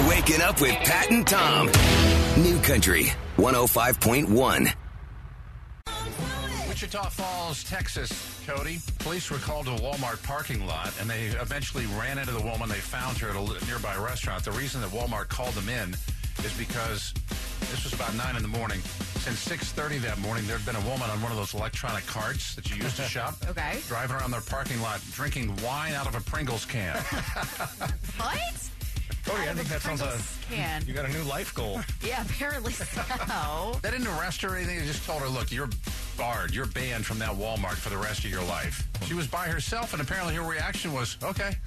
You're waking up with Pat and Tom. New Country 105.1. Wichita Falls, Texas, Cody. Police were called to a Walmart parking lot, and they eventually ran into the woman. They found her at a nearby restaurant. The reason that Walmart called them in is because this was about 9 in the morning. Since 6.30 that morning, there had been a woman on one of those electronic carts that you use to shop. Okay. Driving around their parking lot, drinking wine out of a Pringles can. What? Oh, Cody, Out I think that sounds like Pringles can. you got a new life goal. Yeah, apparently so. They didn't arrest her or anything. They just told her, look, you're barred. You're banned from that Walmart for the rest of your life. She was by herself, and apparently her reaction was, okay.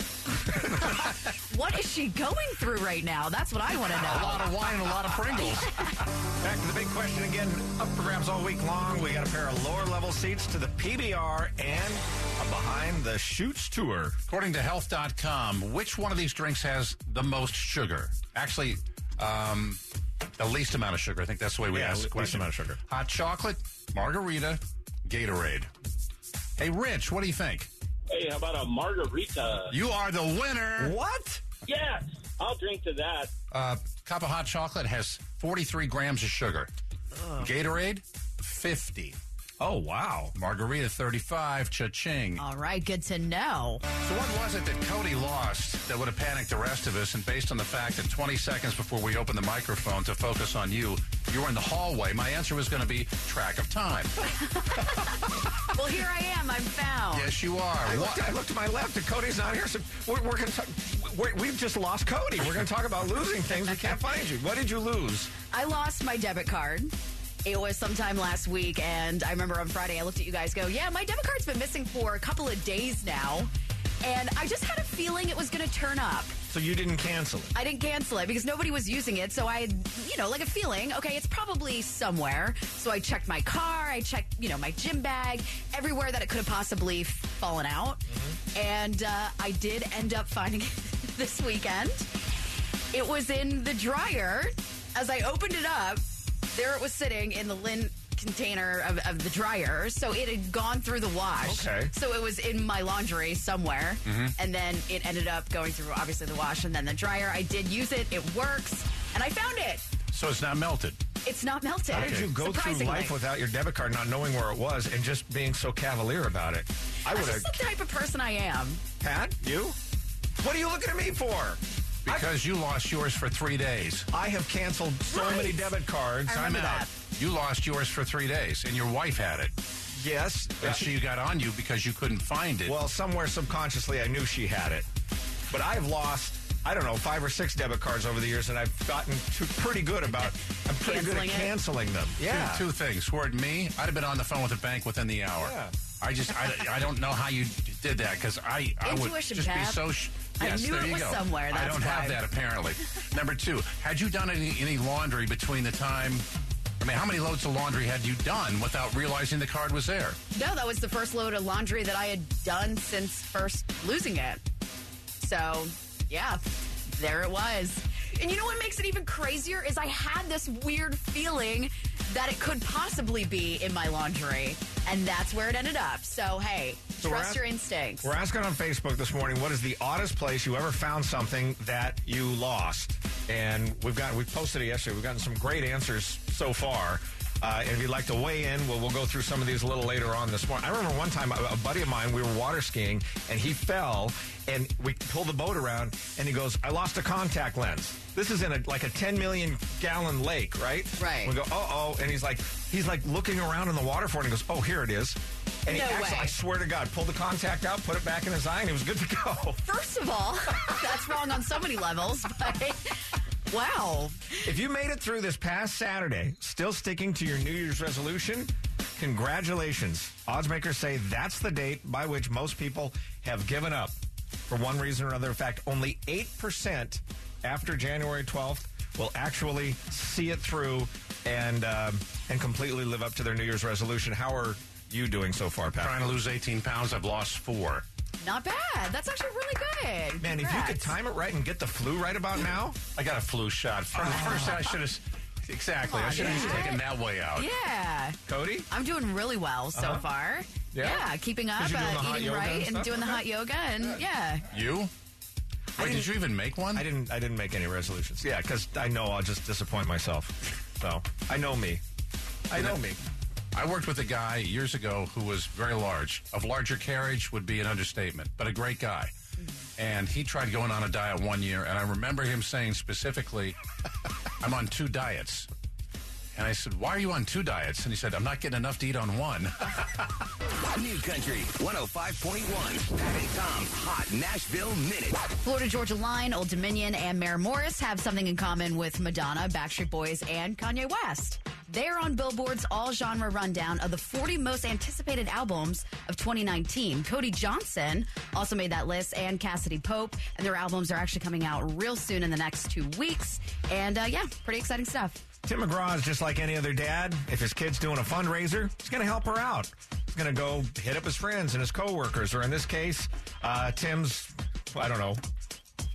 What is she going through right now? That's what I want to know. A lot of wine and a lot of Pringles. Back to the big question again. Up for grabs all week long. We got a pair of lower level seats to the PBR and a behind the chutes tour. According to health.com, which one of these drinks has the most sugar? Actually, um, the least amount of sugar. I think that's the way we Yeah, ask the least question. amount of sugar. Hot chocolate, margarita, Gatorade. Hey, Rich, what do you think? Hey, how about a margarita? You are the winner. What? Yes, I'll drink to that. Uh, cup of hot chocolate has 43 grams of sugar. Gatorade, 50. Oh, wow. Margarita, 35. Cha-ching. All right, good to know. So what was it that Cody lost that would have panicked the rest of us? And based on the fact that 20 seconds before we opened the microphone to focus on you, you were in the hallway, my answer was going to be track of time. Well, here I am. I'm found. yes, you are. I What- looked, I looked to my left and Cody's not here. So we're, we're going to we're, We've just lost Cody. We're going to talk about losing things. We can't find you. What did you lose? I lost my debit card. It was sometime last week, and I remember on Friday I looked at you guys go, Yeah, my debit card's been missing for a couple of days now. And I just had a feeling it was going to turn up. So you didn't cancel it. I didn't cancel it because nobody was using it. So I, had, you know, like a feeling, okay, it's probably somewhere. So I checked my car, I checked, you know, my gym bag, everywhere that it could have possibly fallen out. And uh, I did end up finding it this weekend. It was in the dryer. As I opened it up, there it was sitting in the lint container of, of the dryer. So it had gone through the wash. Okay. So it was in my laundry somewhere. Mm-hmm. And then it ended up going through, obviously, the wash and then the dryer. I did use it. It works. And I found it. So it's not melted. It's not melted. How did you go through life without your debit card, not knowing where it was, and just being so cavalier about it? I would have. the type of person I am. Pat, you? What are you looking at me for? Because you lost yours for three days. I have canceled so Right. many debit cards. I Time remember out. that. You lost yours for three days, and your wife had it. Yes. And she got on you because you couldn't find it. Well, somewhere subconsciously, I knew she had it. But I've lost, I don't know, five or six debit cards over the years, and I've gotten to pretty good about. I'm pretty good at Canceling it? them. Yeah. Two, two things. Were it me, I'd have been on the phone with the bank within the hour. Yeah. I just, I, I don't know how you did that because I, I would Intuition, just be so. Sh- I yes, knew there it you was go. somewhere, I that's don't have why. that apparently. Number two, had you done any, any laundry between the time? I mean, how many loads of laundry had you done without realizing the card was there? No, that was the first load of laundry that I had done since first losing it. So, yeah, there it was. And you know what makes it even crazier is I had this weird feeling that it could possibly be in my laundry, and that's where it ended up. So, hey, So trust ask- your instincts. We're asking on Facebook this morning, what is the oddest place you ever found something that you lost? And we've got we posted it yesterday. We've gotten some great answers so far. Uh, and if you'd like to weigh in, well, we'll go through some of these a little later on this morning. I remember one time a, a buddy of mine, we were water skiing, and he fell, and we pulled the boat around, and he goes, "I lost a contact lens." This is in a like a 10 million gallon lake, right? Right. We go, "Oh, oh," and he's like, he's like looking around in the water for it, and he goes, "Oh, here it is." And No he actually, way. I swear to God, pulled the contact out, put it back in his eye, and he was good to go. First of all, that's wrong on so many levels, but wow. If you made it through this past Saturday, still sticking to your New Year's resolution, congratulations. Odds makers say that's the date by which most people have given up for one reason or another. In fact, only 8% after January 12th will actually see it through and um, and completely live up to their New Year's resolution. How are you doing so far, Pat? Trying to lose 18 pounds, I've lost four. Not bad. That's actually really good. Man, if you could time it right and get the flu right about now, I got a flu shot. From the first, I should have. Exactly. Come I should have just taken that way out. Yeah. Cody? I'm doing really well so far. Yeah? keeping up, 'Cause you're doing the uh, eating and right, and, stuff? doing the hot yoga, and yeah. You? Wait, did you even make one? I didn't. I didn't make any resolutions. Yeah, because I know I'll just disappoint myself. So I know me. I know me. I worked with a guy years ago who was very large. Of larger carriage would be an understatement, but a great guy. Mm-hmm. And he tried going on a diet one year, and I remember him saying specifically, I'm on two diets. And I said, Why are you on two diets? And he said, I'm not getting enough to eat on one. New Country 105.1. Pat and Tom's Hot Nashville Minute. Florida Georgia Line, Old Dominion, and Maren Morris have something in common with Madonna, Backstreet Boys, and Kanye West. They're on Billboard's all genre rundown of the 40 most anticipated albums of 2019. Cody Johnson also made that list, and Cassadee Pope, and their albums are actually coming out real soon in the next two weeks. And uh, yeah, pretty exciting stuff. Tim McGraw is just like any other dad. If his kid's doing a fundraiser, he's going to help her out. He's going to go hit up his friends and his coworkers, or in this case, uh, Tim's, I don't know,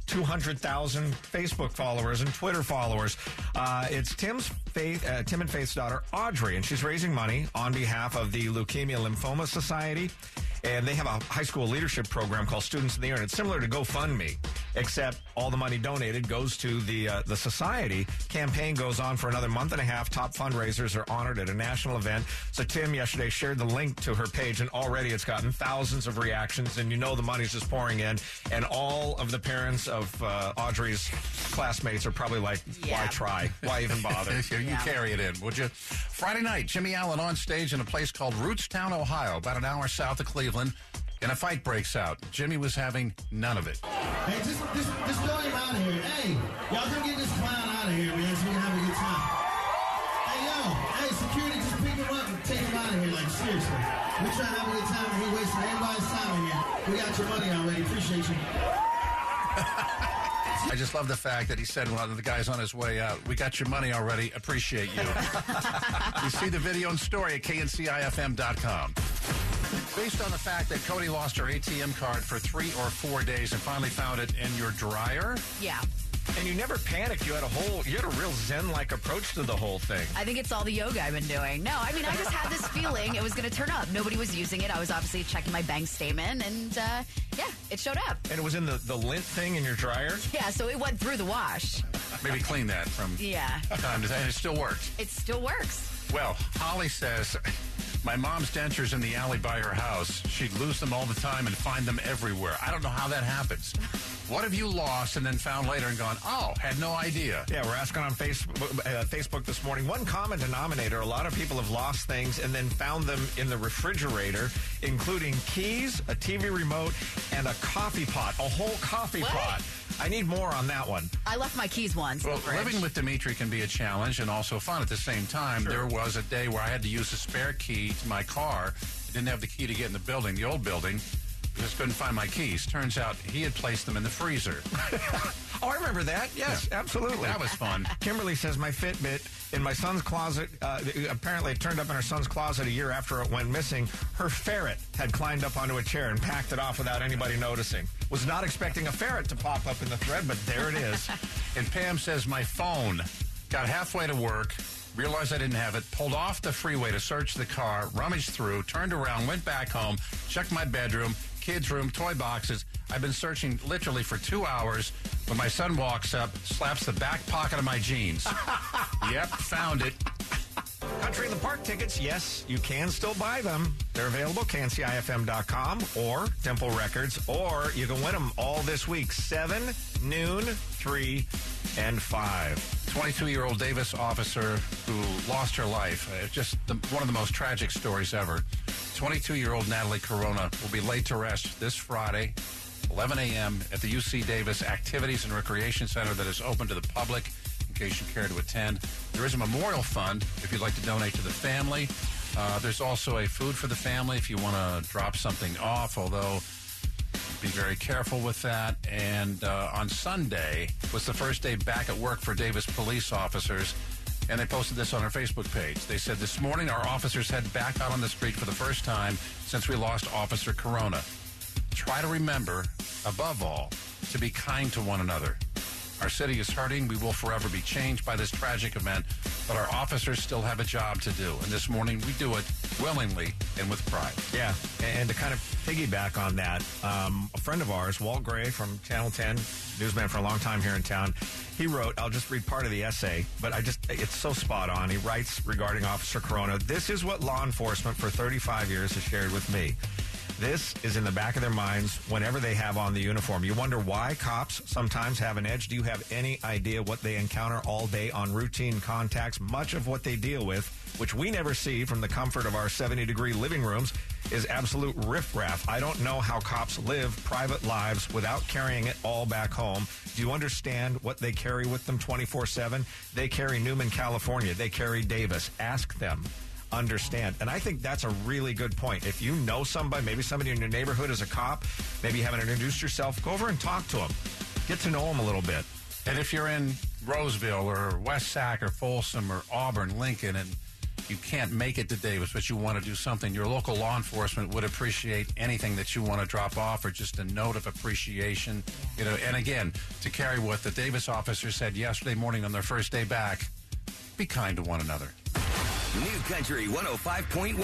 200,000 Facebook followers and Twitter followers. Uh, it's Tim's Faith, uh, Tim and Faith's daughter, Audrey, and she's raising money on behalf of the Leukemia Lymphoma Society. And they have a high school leadership program called Students of the Year, and it's similar to GoFundMe, except all the money donated goes to the uh, the society. Campaign goes on for another month and a half. Top fundraisers are honored at a national event. So Tim yesterday shared the link to her page, and already it's gotten thousands of reactions, and you know the money's just pouring in. And all of the parents of uh, Audrey's classmates are probably like, Yeah. "Why try? Why even bother?" you Yeah. carry it in, would you? Friday night, Jimmy Allen on stage in a place called Rootstown, Ohio, about an hour south of Cleveland, and a fight breaks out. Jimmy was having none of it. Hey, just, just, just throw him out of here. Hey, y'all come get this clown out of here, man, so we can have a good time. Hey, yo, hey, security, just pick him up and take him out of here, like, seriously. We're trying to have a good time, and he wasting everybody's time in here. We got your money already. Appreciate you. I just love the fact that he said one of the guys on his way out, We got your money already. Appreciate you. you see the video and story at kncifm.com. Based on the fact that Cody lost her ATM card for three or four days and finally found it in your dryer, Yeah. And you never panicked. You had a whole, you had a real zen-like approach to the whole thing. I think it's all the yoga I've been doing. No, I mean, I just had this feeling it was going to turn up. Nobody was using it. I was obviously checking my bank statement, and uh, yeah, it showed up. And it was in the, the lint thing in your dryer. Yeah, so it went through the wash. maybe clean that from Yeah, time to time. And it still works. it still works. Well, Holly says, my mom's dentures in the alley by her house. She'd lose them all the time and find them everywhere. I don't know how that happens. What have you lost and then found later and gone, oh, had no idea? Yeah, we're asking on Facebook, uh, Facebook this morning. One common denominator: a lot of people have lost things and then found them in the refrigerator, including keys, a TV remote, and a coffee pot. A whole coffee What? pot. I need more on that one. I left my keys once. Well, living with Dimitri can be a challenge and also fun at the same time. There was a day where I had to use a spare key to my car. I didn't have the key to get in the building, the old building. Just couldn't find my keys. Turns out he had placed them in the freezer. Oh, I remember that. Yes, absolutely. That was fun. Kimberly says my Fitbit in my son's closet. Uh, apparently, it turned up in her son's closet a year after it went missing. Her ferret had climbed up onto a chair and packed it off without anybody noticing. Was not expecting a ferret to pop up in the thread, but there it is. And Pam says my phone got halfway to work, realized I didn't have it, pulled off the freeway to search the car, rummaged through, turned around, went back home, checked my bedroom, kids' room, toy boxes. I've been searching literally for two hours. When my son walks up, slaps the back pocket of my jeans. yep, found it. Country in the Park tickets, yes, you can still buy them. They're available, kncifm.com or Temple Records, or you can win them all this week 7, noon, 3, and 5. 22 year old Davis officer who lost her life. Uh, just the, one of the most tragic stories ever. 22 year old Natalie Corona will be laid to rest this Friday, 11 a.m. at the UC Davis Activities and Recreation Center that is open to the public in case you care to attend. There is a memorial fund if you'd like to donate to the family. Uh, there's also a food for the family if you want to drop something off, although be very careful with that. And uh, on Sunday was the first day back at work for Davis police officers. And they posted this on our Facebook page. They said, This morning, our officers head back out on the street for the first time since we lost Officer Corona. Try to remember, above all, to be kind to one another. Our city is hurting. We will forever be changed by this tragic event, but our officers still have a job to do. And this morning, we do it willingly and with pride. Yeah, and to kind of piggyback on that, um, a friend of ours, Walt Gray from Channel 10, newsman for a long time here in town, he wrote, I'll just read part of the essay, but I just, it's so spot on. He writes regarding Officer Corona, this is what law enforcement for 35 years has shared with me. This is in the back of their minds whenever they have on the uniform. You wonder why cops sometimes have an edge. Do you have any idea what they encounter all day on routine contacts? Much of what they deal with, which we never see from the comfort of our 70 degree living rooms, is absolute riffraff. I don't know how cops live private lives without carrying it all back home. Do you understand what they carry with them 24 7? They carry Newman, California. They carry Davis. Ask them understand. And I think that's a really good point. If you know somebody, maybe somebody in your neighborhood is a cop, maybe you haven't introduced yourself, go over and talk to them. Get to know them a little bit. And if you're in Roseville or West Sac or Folsom or Auburn, Lincoln, and you can't make it to Davis, but you want to do something, your local law enforcement would appreciate anything that you want to drop off or just a note of appreciation. You know, and again, to carry what the Davis officer said yesterday morning on their first day back, be kind to one another. New Country 105.1.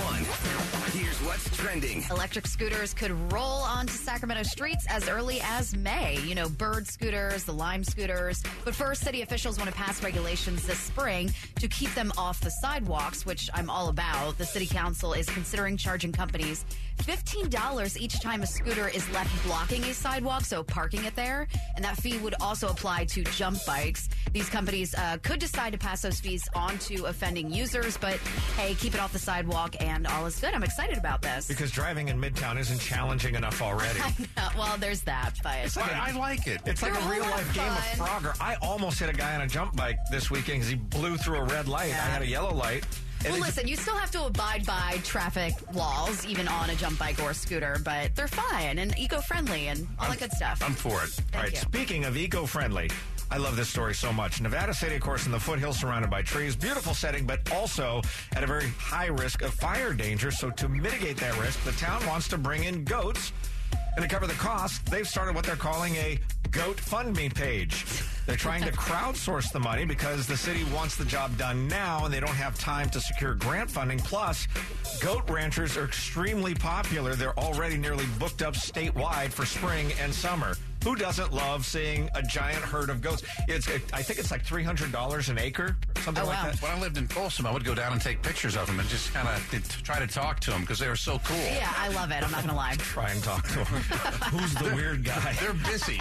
Here's what's trending. Electric scooters could roll onto Sacramento streets as early as May. You know, bird scooters, the lime scooters. But first, city officials want to pass regulations this spring to keep them off the sidewalks, which I'm all about. The city council is considering charging companies $15 each time a scooter is left blocking a sidewalk, so parking it there. And that fee would also apply to jump bikes. These companies uh, could decide to pass those fees on to offending users, but hey, keep it off the sidewalk and all is good. I'm excited about this. Because driving in Midtown isn't challenging enough already. Well, there's that, but It's like, I, I like it. it's like a real life game of. Frogger. I almost hit a guy on a jump bike this weekend because he blew through a red light. I had a yellow light. Well, listen, you still have to abide by traffic laws, even on a jump bike or scooter, but they're fine and eco friendly and all that good stuff. I'm for it. Thank All right, you. speaking of eco friendly, I love this story so much. Nevada City, of course, in the foothills surrounded by trees, beautiful setting, but also at a very high risk of fire danger. So, to mitigate that risk, the town wants to bring in goats. And to cover the cost, they've started what they're calling a Goat Fund Me page. They're trying to crowdsource the money because the city wants the job done now and they don't have time to secure grant funding. Plus, goat ranchers are extremely popular. They're already nearly booked up statewide for spring and summer. Who doesn't love seeing a giant herd of goats? It's, I think it's like three hundred dollars an acre, something Oh, like wow. that. When I lived in Folsom, I would go down and take pictures of them and just kind of try to talk to them because they were so cool. yeah, I love it. I'm not going to lie. Try and talk to them. Who's the weird guy? They're busy.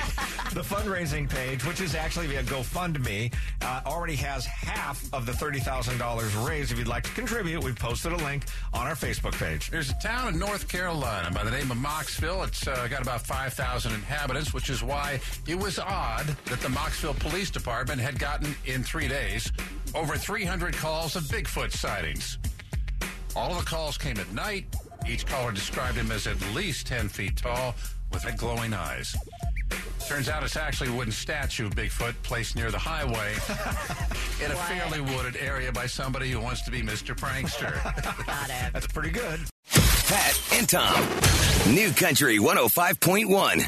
The fundraising page, which is actually via GoFundMe, uh, already has half of the $30,000 raised. If you'd like to contribute, we've posted a link on our Facebook page. There's a town in North Carolina by the name of Mocksville. It's uh, got about 5,000 inhabitants, which is why it was odd that the Mocksville Police Department had gotten, in three days, over 300 calls of Bigfoot sightings. All of the calls came at night. Each caller described him as at least 10 feet tall with red glowing eyes. Turns out it's actually a wooden statue of Bigfoot placed near the highway in a What? fairly wooded area by somebody who wants to be Mr. Prankster. Got it. That's pretty good. Pat and Tom. New Country 105.1.